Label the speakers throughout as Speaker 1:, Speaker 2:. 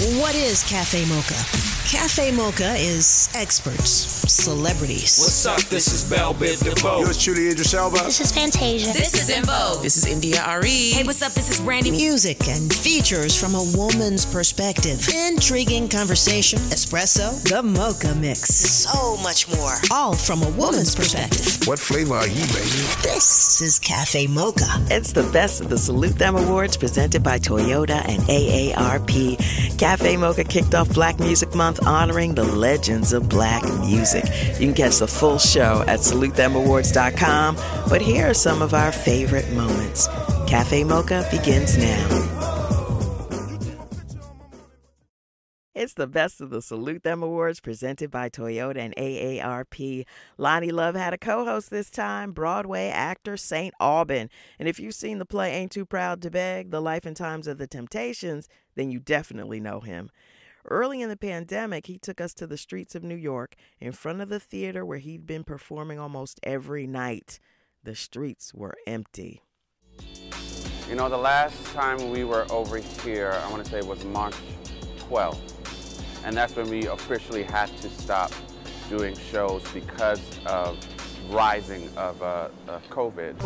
Speaker 1: What is Cafe Mocha? Cafe Mocha is experts, celebrities.
Speaker 2: What's up? This is Bell Biv DeVoe.
Speaker 3: Yours truly, Idris Elba.
Speaker 4: This is Fantasia.
Speaker 5: This is En Vogue.
Speaker 6: This is India Arie.
Speaker 5: Hey, what's up? This is Brandy.
Speaker 1: Music and features from a woman's perspective. Intriguing conversation, espresso, the mocha mix. So much more. All from a woman's perspective.
Speaker 3: What flavor are you, baby?
Speaker 1: This is Cafe Mocha.
Speaker 6: It's the best of the Salute Them Awards presented by Toyota and AARP. Cafe Mocha kicked off Black Music Month honoring the legends of black music. You can catch the full show at salutethemawards.com, but here are some of our favorite moments. Cafe Mocha begins now. It's the best of the Salute Them Awards presented by Toyota and AARP. Loni Love had a co host this time, Broadway actor Saint Aubyn. And if you've seen the play Ain't Too Proud to Beg, The Life and Times of the Temptations, then you definitely know him. Early in the pandemic, he took us to the streets of New York in front of the theater where he'd been performing almost every night. The streets were empty.
Speaker 7: You know, the last time we were over here, I want to say it was March 12th. And that's when we officially had to stop doing shows because of rising of, uh, of COVID.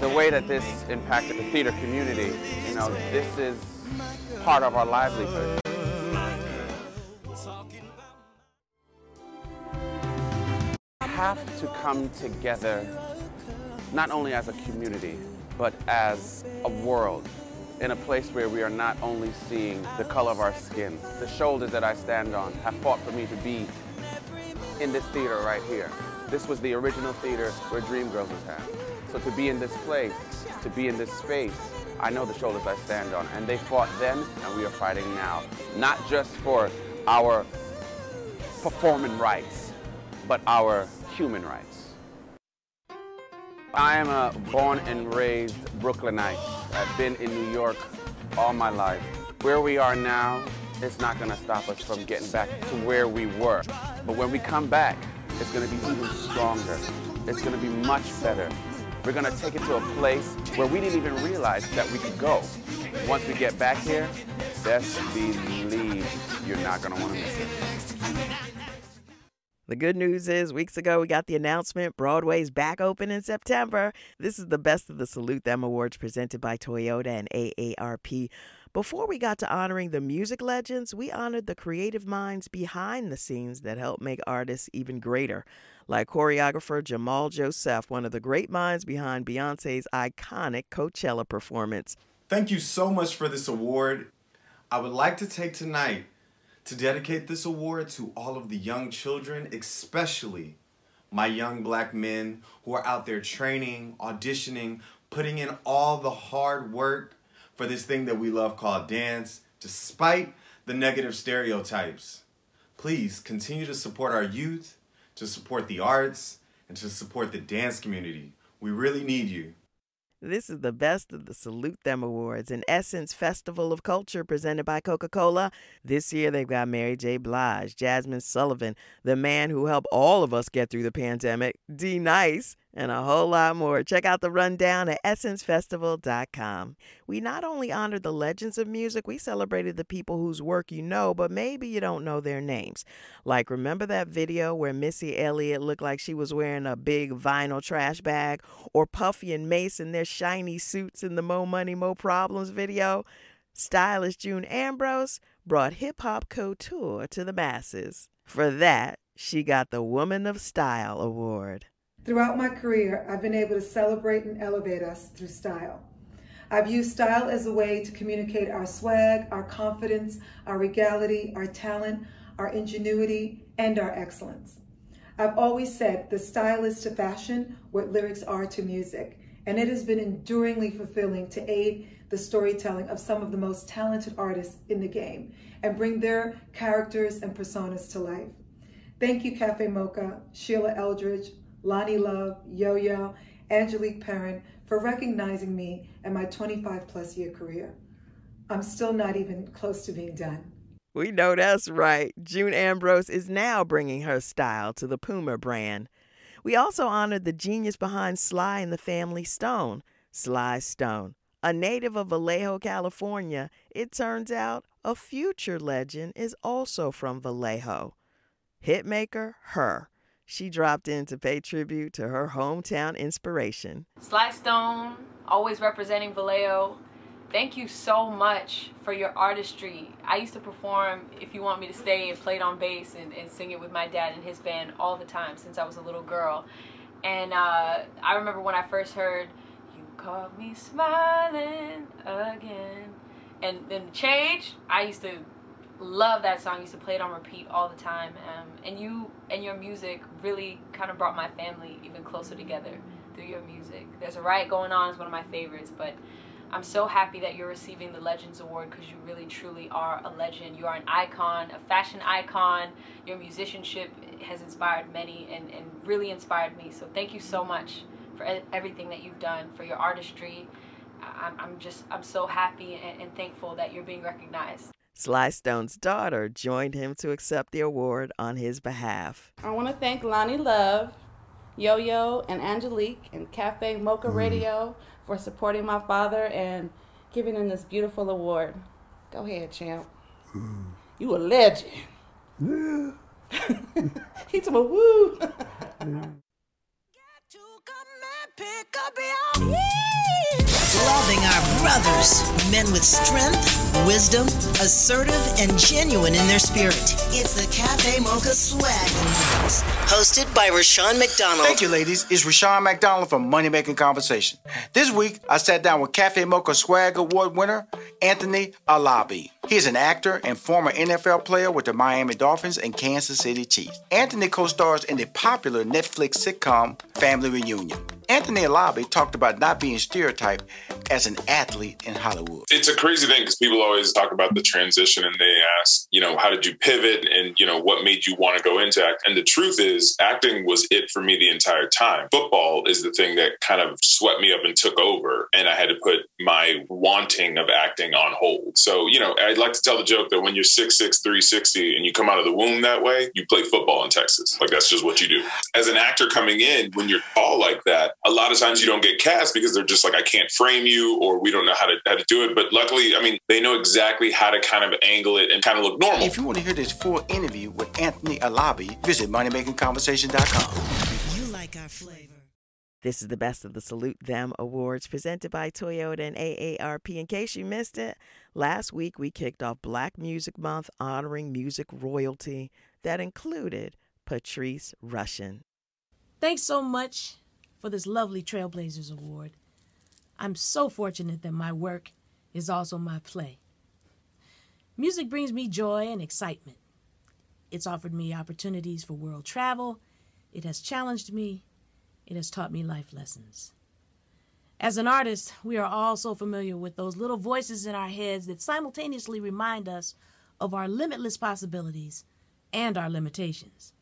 Speaker 7: The way that this impacted the theater community, you know, this is part of our livelihood. have to come together not only as a community, but as a world in a place where we are not only seeing the color of our skin. The shoulders that I stand on have fought for me to be in this theater right here. This was the original theater where Dreamgirls was had. So to be in this place, to be in this space, I know the shoulders I stand on. And they fought then, and we are fighting now. Not just for our performing rights, but our human rights. I am a born and raised Brooklynite. I've been in New York all my life. Where we are now, it's not gonna stop us from getting back to where we were. But when we come back, it's gonna be even stronger. It's gonna be much better. We're gonna take it to a place where we didn't even realize that we could go. Once we get back here, best believe you're not gonna wanna miss it.
Speaker 6: The good news is, weeks ago we got the announcement Broadway's back open in September. This is the best of the Salute Them Awards presented by Toyota and AARP. Before we got to honoring the music legends, we honored the creative minds behind the scenes that help make artists even greater, like choreographer Jamal Joseph, one of the great minds behind Beyonce's iconic Coachella performance.
Speaker 8: Thank you so much for this award. I would like to take tonight to dedicate this award to all of the young children, especially my young black men who are out there training, auditioning, putting in all the hard work for this thing that we love called dance, despite the negative stereotypes. Please continue to support our youth, to support the arts, and to support the dance community. We really need you.
Speaker 6: This is the best of the Salute Them Awards, an Essence Festival of Culture presented by Coca Cola. This year they've got Mary J. Blige, Jazmine Sullivan, the man who helped all of us get through the pandemic, D Nice, and a whole lot more. Check out the rundown at essencefestival.com. We not only honored the legends of music, we celebrated the people whose work you know, but maybe you don't know their names. Like, remember that video where Missy Elliott looked like she was wearing a big vinyl trash bag? Or Puffy and Mase in their shiny suits in the Mo Money, Mo Problems video? Stylist June Ambrose brought hip hop couture to the masses. For that, she got the Woman of Style Award.
Speaker 9: Throughout my career, I've been able to celebrate and elevate us through style. I've used style as a way to communicate our swag, our confidence, our regality, our talent, our ingenuity, and our excellence. I've always said the style is to fashion what lyrics are to music, and it has been enduringly fulfilling to aid the storytelling of some of the most talented artists in the game and bring their characters and personas to life. Thank you, Cafe Mocha, Sheila Eldridge, Loni Love, Yo Yo, Angelique Perrin for recognizing me and my 25 plus year career. I'm still not even close to being done.
Speaker 6: We know that's right. June Ambrose is now bringing her style to the Puma brand. We also honored the genius behind Sly and the Family Stone, Sly Stone. A native of Vallejo, California, it turns out a future legend is also from Vallejo. Hitmaker Her. She dropped in to pay tribute to her hometown inspiration.
Speaker 4: Sly Stone, always representing Vallejo. Thank you so much for your artistry. I used to perform If You Want Me to Stay and played on bass and, and sing it with my dad and his band all the time since I was a little girl. And uh, I remember when I first heard, You Caught Me Smiling Again. And then Change, I used to love that song. Used to play it on repeat all the time. Um, and you and your music really kind of brought my family even closer together through your music. There's a Riot Going On is one of my favorites, but I'm so happy that you're receiving the Legends Award because you really truly are a legend. You are an icon, a fashion icon. Your musicianship has inspired many and, and really inspired me. So thank you so much for everything that you've done, for your artistry. I'm, I'm just, I'm so happy and, and thankful that you're being recognized.
Speaker 6: Sly Stone's daughter joined him to accept the award on his behalf.
Speaker 5: I want to thank Loni Love, Yo Yo, and Angelique, and Cafe Mocha mm. Radio for supporting my father and giving him this beautiful award. Go ahead, champ. Mm. You a legend. Yeah. He's a woo.
Speaker 1: Loving our brothers, men with strength, wisdom, assertive, and genuine in their spirit. It's the Cafe Mocha Swag hosted by Rushion McDonald.
Speaker 10: Thank you, ladies. It's Rushion McDonald from Money Making Conversation. This week, I sat down with Cafe Mocha Swag Award winner Anthony Alabi. He is an actor and former NFL player with the Miami Dolphins and Kansas City Chiefs. Anthony co stars in the popular Netflix sitcom Family Reunion. Anthony Alabi talked about not being stereotyped as an athlete in Hollywood.
Speaker 11: It's a crazy thing because people always talk about the transition and they ask, you know, how did you pivot and, you know, what made you want to go into act? And the truth is, acting was it for me the entire time. Football is the thing that kind of swept me up and took over. And I had to put my wanting of acting on hold. So, you know, I'd like to tell the joke that when you're 6'6, 360 and you come out of the womb that way, you play football in Texas. Like that's just what you do. As an actor coming in, when you're tall like that, a lot of times you don't get cast because they're just like, I can't frame you or we don't know how to how to do it. But luckily, I mean, they know exactly how to kind of angle it and kind of look normal.
Speaker 10: If you want to hear this full interview with Anthony Alabi, visit moneymakingconversation.com.
Speaker 1: You like our flavor.
Speaker 6: This is the Best of the Salute Them Awards presented by Toyota and AARP. In case you missed it, last week we kicked off Black Music Month honoring music royalty that included Patrice Rushen.
Speaker 12: Thanks so much for this lovely Trailblazers Award. I'm so fortunate that my work is also my play. Music brings me joy and excitement. It's offered me opportunities for world travel. It has challenged me. It has taught me life lessons. As an artist, we are all so familiar with those little voices in our heads that simultaneously remind us of our limitless possibilities and our limitations.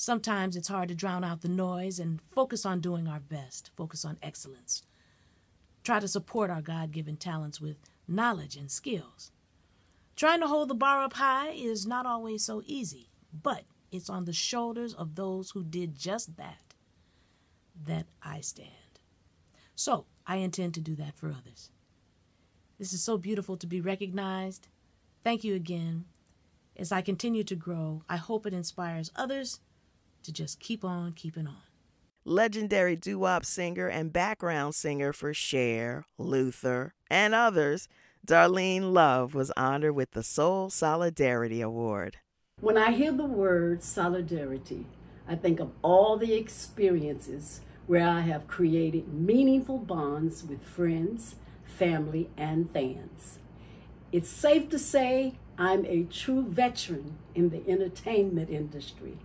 Speaker 12: Sometimes it's hard to drown out the noise and focus on doing our best, focus on excellence. Try to support our God given talents with knowledge and skills. Trying to hold the bar up high is not always so easy, but it's on the shoulders of those who did just that that I stand. So I intend to do that for others. This is so beautiful to be recognized. Thank you again. As I continue to grow, I hope it inspires others to just keep on keeping on.
Speaker 6: Legendary doo wop singer and background singer for Cher, Luther, and others, Darlene Love was honored with the Soul Solidarity Award.
Speaker 13: When I hear the word solidarity, I think of all the experiences where I have created meaningful bonds with friends, family, and fans. It's safe to say I'm a true veteran in the entertainment industry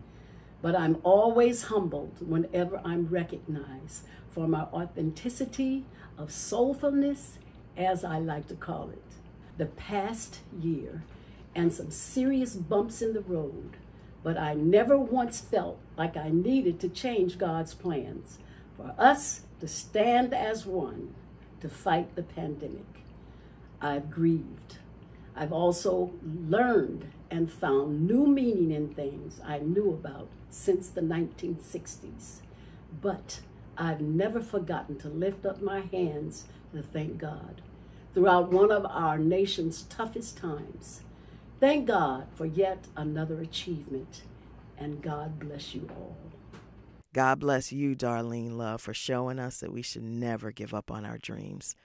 Speaker 13: but I'm always humbled whenever I'm recognized for my authenticity of soulfulness, as I like to call it. The past year and some serious bumps in the road, but I never once felt like I needed to change God's plans for us to stand as one to fight the pandemic. I've grieved. I've also learned and found new meaning in things I knew about since the 1960s. But I've never forgotten to lift up my hands to thank God throughout one of our nation's toughest times. Thank God for yet another achievement, and God bless you all.
Speaker 6: God bless you, Darlene Love, for showing us that we should never give up on our dreams.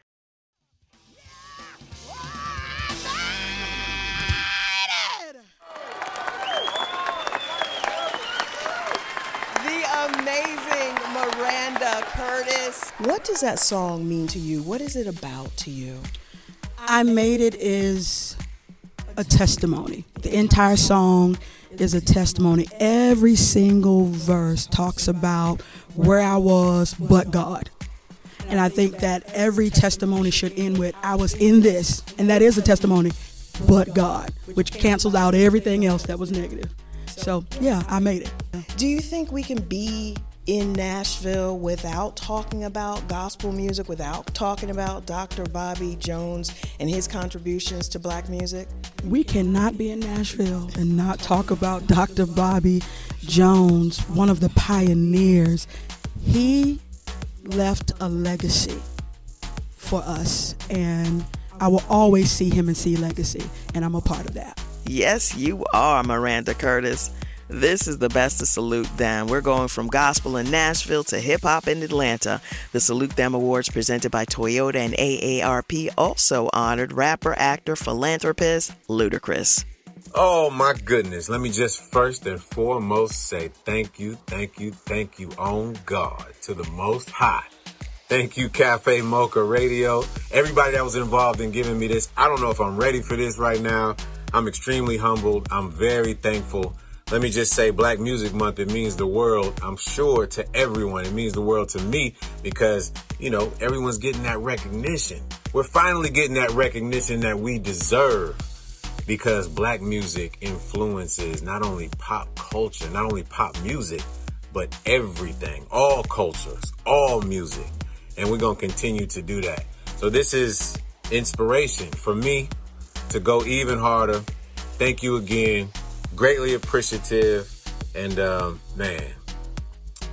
Speaker 14: What does that song mean to you? What is it about to you?
Speaker 15: I Made It is a testimony. The entire song is a testimony. Every single verse talks about where I was, but God. And I think that every testimony should end with, I was in this. And that is a testimony, but God, which cancels out everything else that was negative. So, yeah, I made it.
Speaker 14: Do you think we can be in Nashville without talking about gospel music, without talking about Dr. Bobby Jones and his contributions to black music?
Speaker 15: We cannot be in Nashville and not talk about Dr. Bobby Jones, one of the pioneers. He left a legacy for us, and I will always see him and see legacy, and I'm a part of that.
Speaker 6: Yes, you are, Miranda Curtis. This is the best to salute them. We're going from gospel in Nashville to hip hop in Atlanta. The Salute Them Awards presented by Toyota and AARP also honored rapper, actor, philanthropist Ludacris.
Speaker 16: Oh my goodness. Let me just first and foremost say thank you, thank you, thank you on God to the Most High. Thank you, Cafe Mocha Radio. Everybody that was involved in giving me this. I don't know if I'm ready for this right now. I'm extremely humbled. I'm very thankful. Let me just say Black Music Month, it means the world, I'm sure, to everyone. It means the world to me because, you know, everyone's getting that recognition. We're finally getting that recognition that we deserve because black music influences not only pop culture, not only pop music, but everything, all cultures, all music. And we're going to continue to do that. So this is inspiration for me to go even harder. Thank you again. Greatly appreciative. And um, man,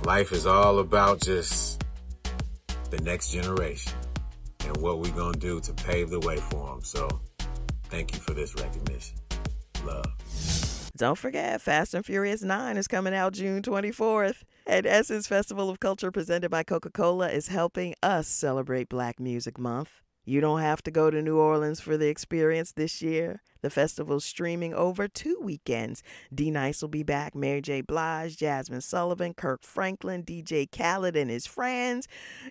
Speaker 16: life is all about just the next generation and what we're going to do to pave the way for them. So thank you for this recognition. Love.
Speaker 6: Don't forget, Fast and Furious 9 is coming out June 24th. And Essence Festival of Culture presented by Coca Cola is helping us celebrate Black Music Month. You don't have to go to New Orleans for the experience this year. The festival's streaming over two weekends. D Nice will be back, Mary J. Blige, Jazmine Sullivan, Kirk Franklin, DJ Khaled, and his friends.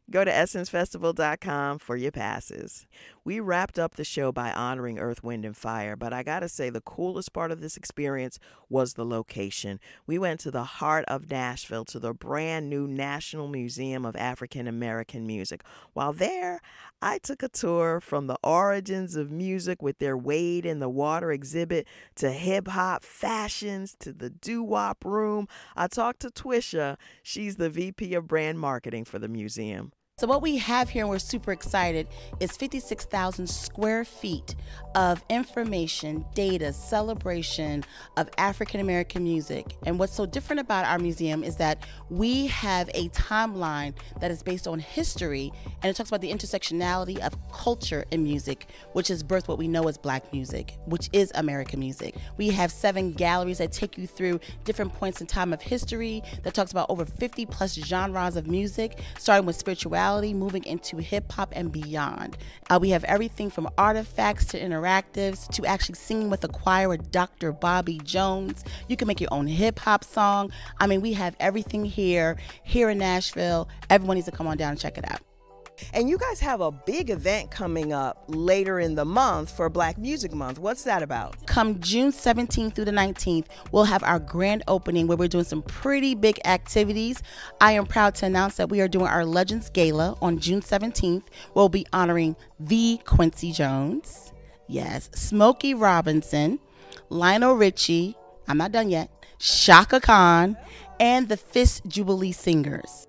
Speaker 6: Go to essencefestival.com for your passes. We wrapped up the show by honoring Earth, Wind, and Fire, but I gotta say, the coolest part of this experience was the location. We went to the heart of Nashville to the brand new National Museum of African American Music. While there, I took a tour from the origins of music with their Wade in the Water exhibit to hip hop fashions to the doo wop room. I talked to Twisha. She's the VP of brand marketing for the museum.
Speaker 5: So, what we have here, and we're super excited, is 56,000 square feet of information, data, celebration of African American music. And what's so different about our museum is that we have a timeline that is based on history and it talks about the intersectionality of culture and music, which has birthed what we know as black music, which is American music. We have seven galleries that take you through different points in time of history that talks about over 50 plus genres of music, starting with spirituality moving into hip hop and beyond. Uh, we have everything from artifacts to interactives to actually singing with a choir with Dr. Bobby Jones. You can make your own hip hop song. I mean, we have everything here, here in Nashville. Everyone needs to come on down and check it out.
Speaker 14: And you guys have a big event coming up later in the month for Black Music Month. What's that about?
Speaker 5: Come June 17th through the 19th, we'll have our grand opening where we're doing some pretty big activities. I am proud to announce that we are doing our Legends Gala on June 17th. We'll be honoring the Quincy Jones, yes, Smokey Robinson, Lionel Richie, I'm not done yet, Chaka Khan, and the Fisk Jubilee Singers.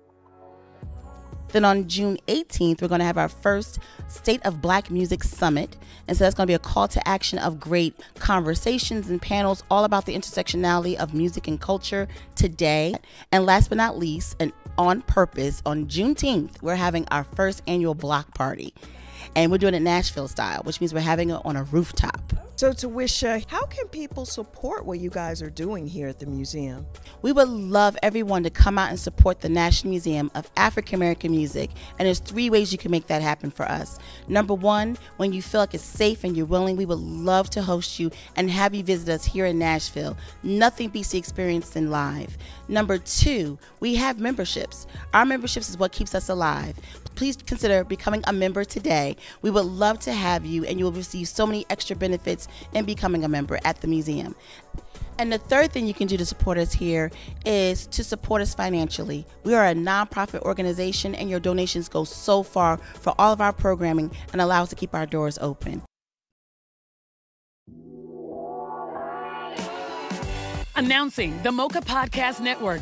Speaker 5: Then on June 18th, we're going to have our first State of Black Music Summit. And so that's going to be a call to action of great conversations and panels all about the intersectionality of music and culture today. And last but not least, and on purpose, on Juneteenth, we're having our first annual block party.
Speaker 17: And we're doing it Nashville style, which means we're having it on a rooftop.
Speaker 14: So, Tawisha, how can people support what you guys are doing here at the museum?
Speaker 17: We would love everyone to come out and support the National Museum of African American Music. And there's three ways you can make that happen for us. Number one, when you feel like it's safe and you're willing, we would love to host you and have you visit us here in Nashville. Nothing beats the experience than live. Number two, we have memberships. Our memberships is what keeps us alive. Please consider becoming a member today. We would love to have you, and you will receive so many extra benefits in becoming a member at the museum. And the third thing you can do to support us here is to support us financially. We are a nonprofit organization, and your donations go so far for all of our programming and allow us to keep our doors open.
Speaker 18: Announcing the Mocha Podcast Network,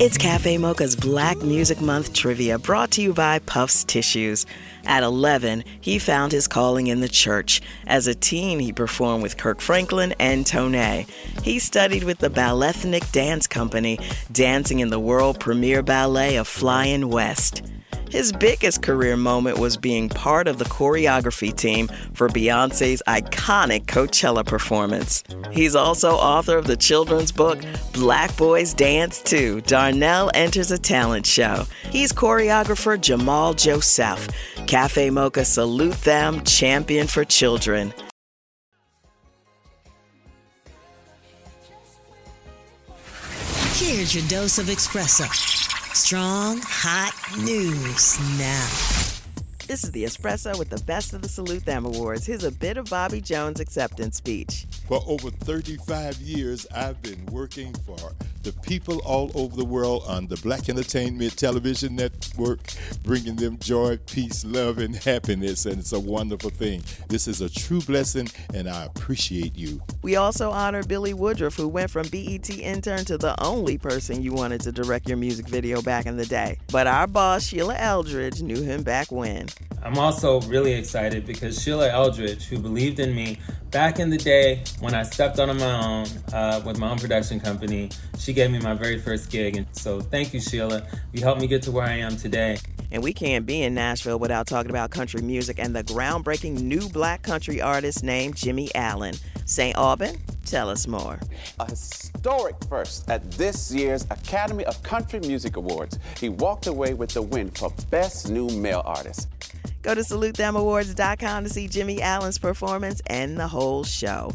Speaker 6: It's Cafe Mocha's Black Music Month trivia brought to you by Puffs Tissues. At 11, he found his calling in the church. As a teen, he performed with Kirk Franklin and Tone. He studied with the Ballethnic Dance Company, dancing in the world premiere ballet of Flying West. His biggest career moment was being part of the choreography team for Beyonce's iconic Coachella performance. He's also author of the children's book Black Boys Dance Too Darnell Enters a Talent Show. He's choreographer Jamal Joseph. Cafe Mocha salute them, champion for children.
Speaker 1: Here's your dose of espresso. Strong, hot news now.
Speaker 6: This is the Espresso with the Best of the Salute Them Awards. Here's a bit of Bobby Jones' acceptance speech.
Speaker 19: For over 35 years, I've been working for the people all over the world on the Black Entertainment Television Network, bringing them joy, peace, love, and happiness. And it's a wonderful thing. This is a true blessing, and I appreciate you.
Speaker 6: We also honor Billy Woodruff, who went from BET intern to the only person you wanted to direct your music video back in the day. But our boss, Sheila Eldridge, knew him back when.
Speaker 20: I'm also really excited because Sheila Eldridge, who believed in me back in the day when I stepped out on my own uh, with my own production company, she gave me my very first gig. And so thank you, Sheila. You helped me get to where I am today.
Speaker 6: And we can't be in Nashville without talking about country music and the groundbreaking new black country artist named Jimmy Allen. Saint Aubyn, tell us more.
Speaker 7: A historic first at this year's Academy of Country Music Awards. He walked away with the win for Best New Male Artist.
Speaker 6: Go to salutethemawards.com to see Jimmy Allen's performance and the whole show.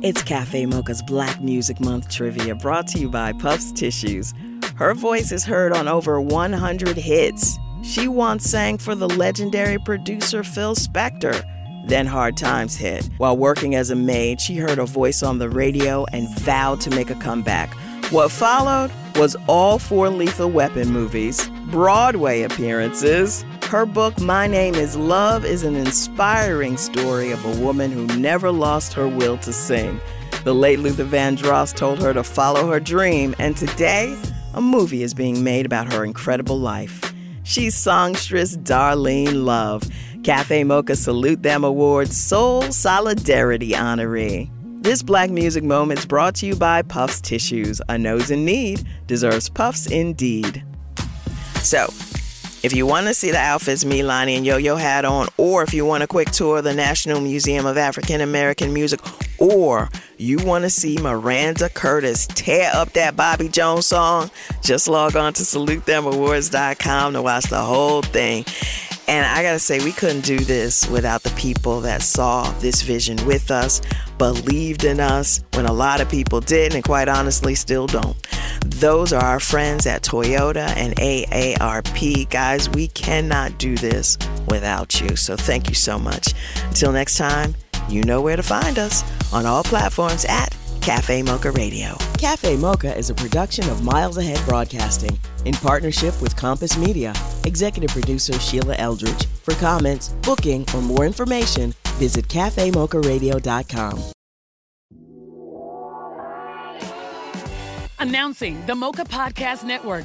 Speaker 6: It's Cafe Mocha's Black Music Month trivia brought to you by Puffs Tissues. Her voice is heard on over 100 hits. She once sang for the legendary producer Phil Spector. Then hard times hit. While working as a maid, she heard a voice on the radio and vowed to make a comeback. What followed was all four Lethal Weapon movies, Broadway appearances. Her book, My Name is Love, is an inspiring story of a woman who never lost her will to sing. The late Luther Vandross told her to follow her dream, and today, a movie is being made about her incredible life. She's songstress Darlene Love, Cafe Mocha Salute Them Awards Soul Solidarity honoree. This Black Music Moment's brought to you by Puffs Tissues. A nose in need deserves puffs indeed. So, if you want to see the outfits me, Loni, and Yo Yo had on, or if you want a quick tour of the National Museum of African American Music, or you want to see Miranda Curtis tear up that Bobby Jones song, just log on to salutethemawards.com to watch the whole thing. And I gotta say, we couldn't do this without the people that saw this vision with us, believed in us when a lot of people didn't, and quite honestly still don't. Those are our friends at Toyota and AARP. Guys, we cannot do this without you. So thank you so much. Until next time, you know where to find us on all platforms at Cafe Mocha Radio. Cafe Mocha is a production of Miles Ahead Broadcasting in partnership with Compass Media. Executive producer Sheila Eldridge. For comments, booking, or more information, visit cafemocharadio.com.
Speaker 18: Announcing the Mocha Podcast Network,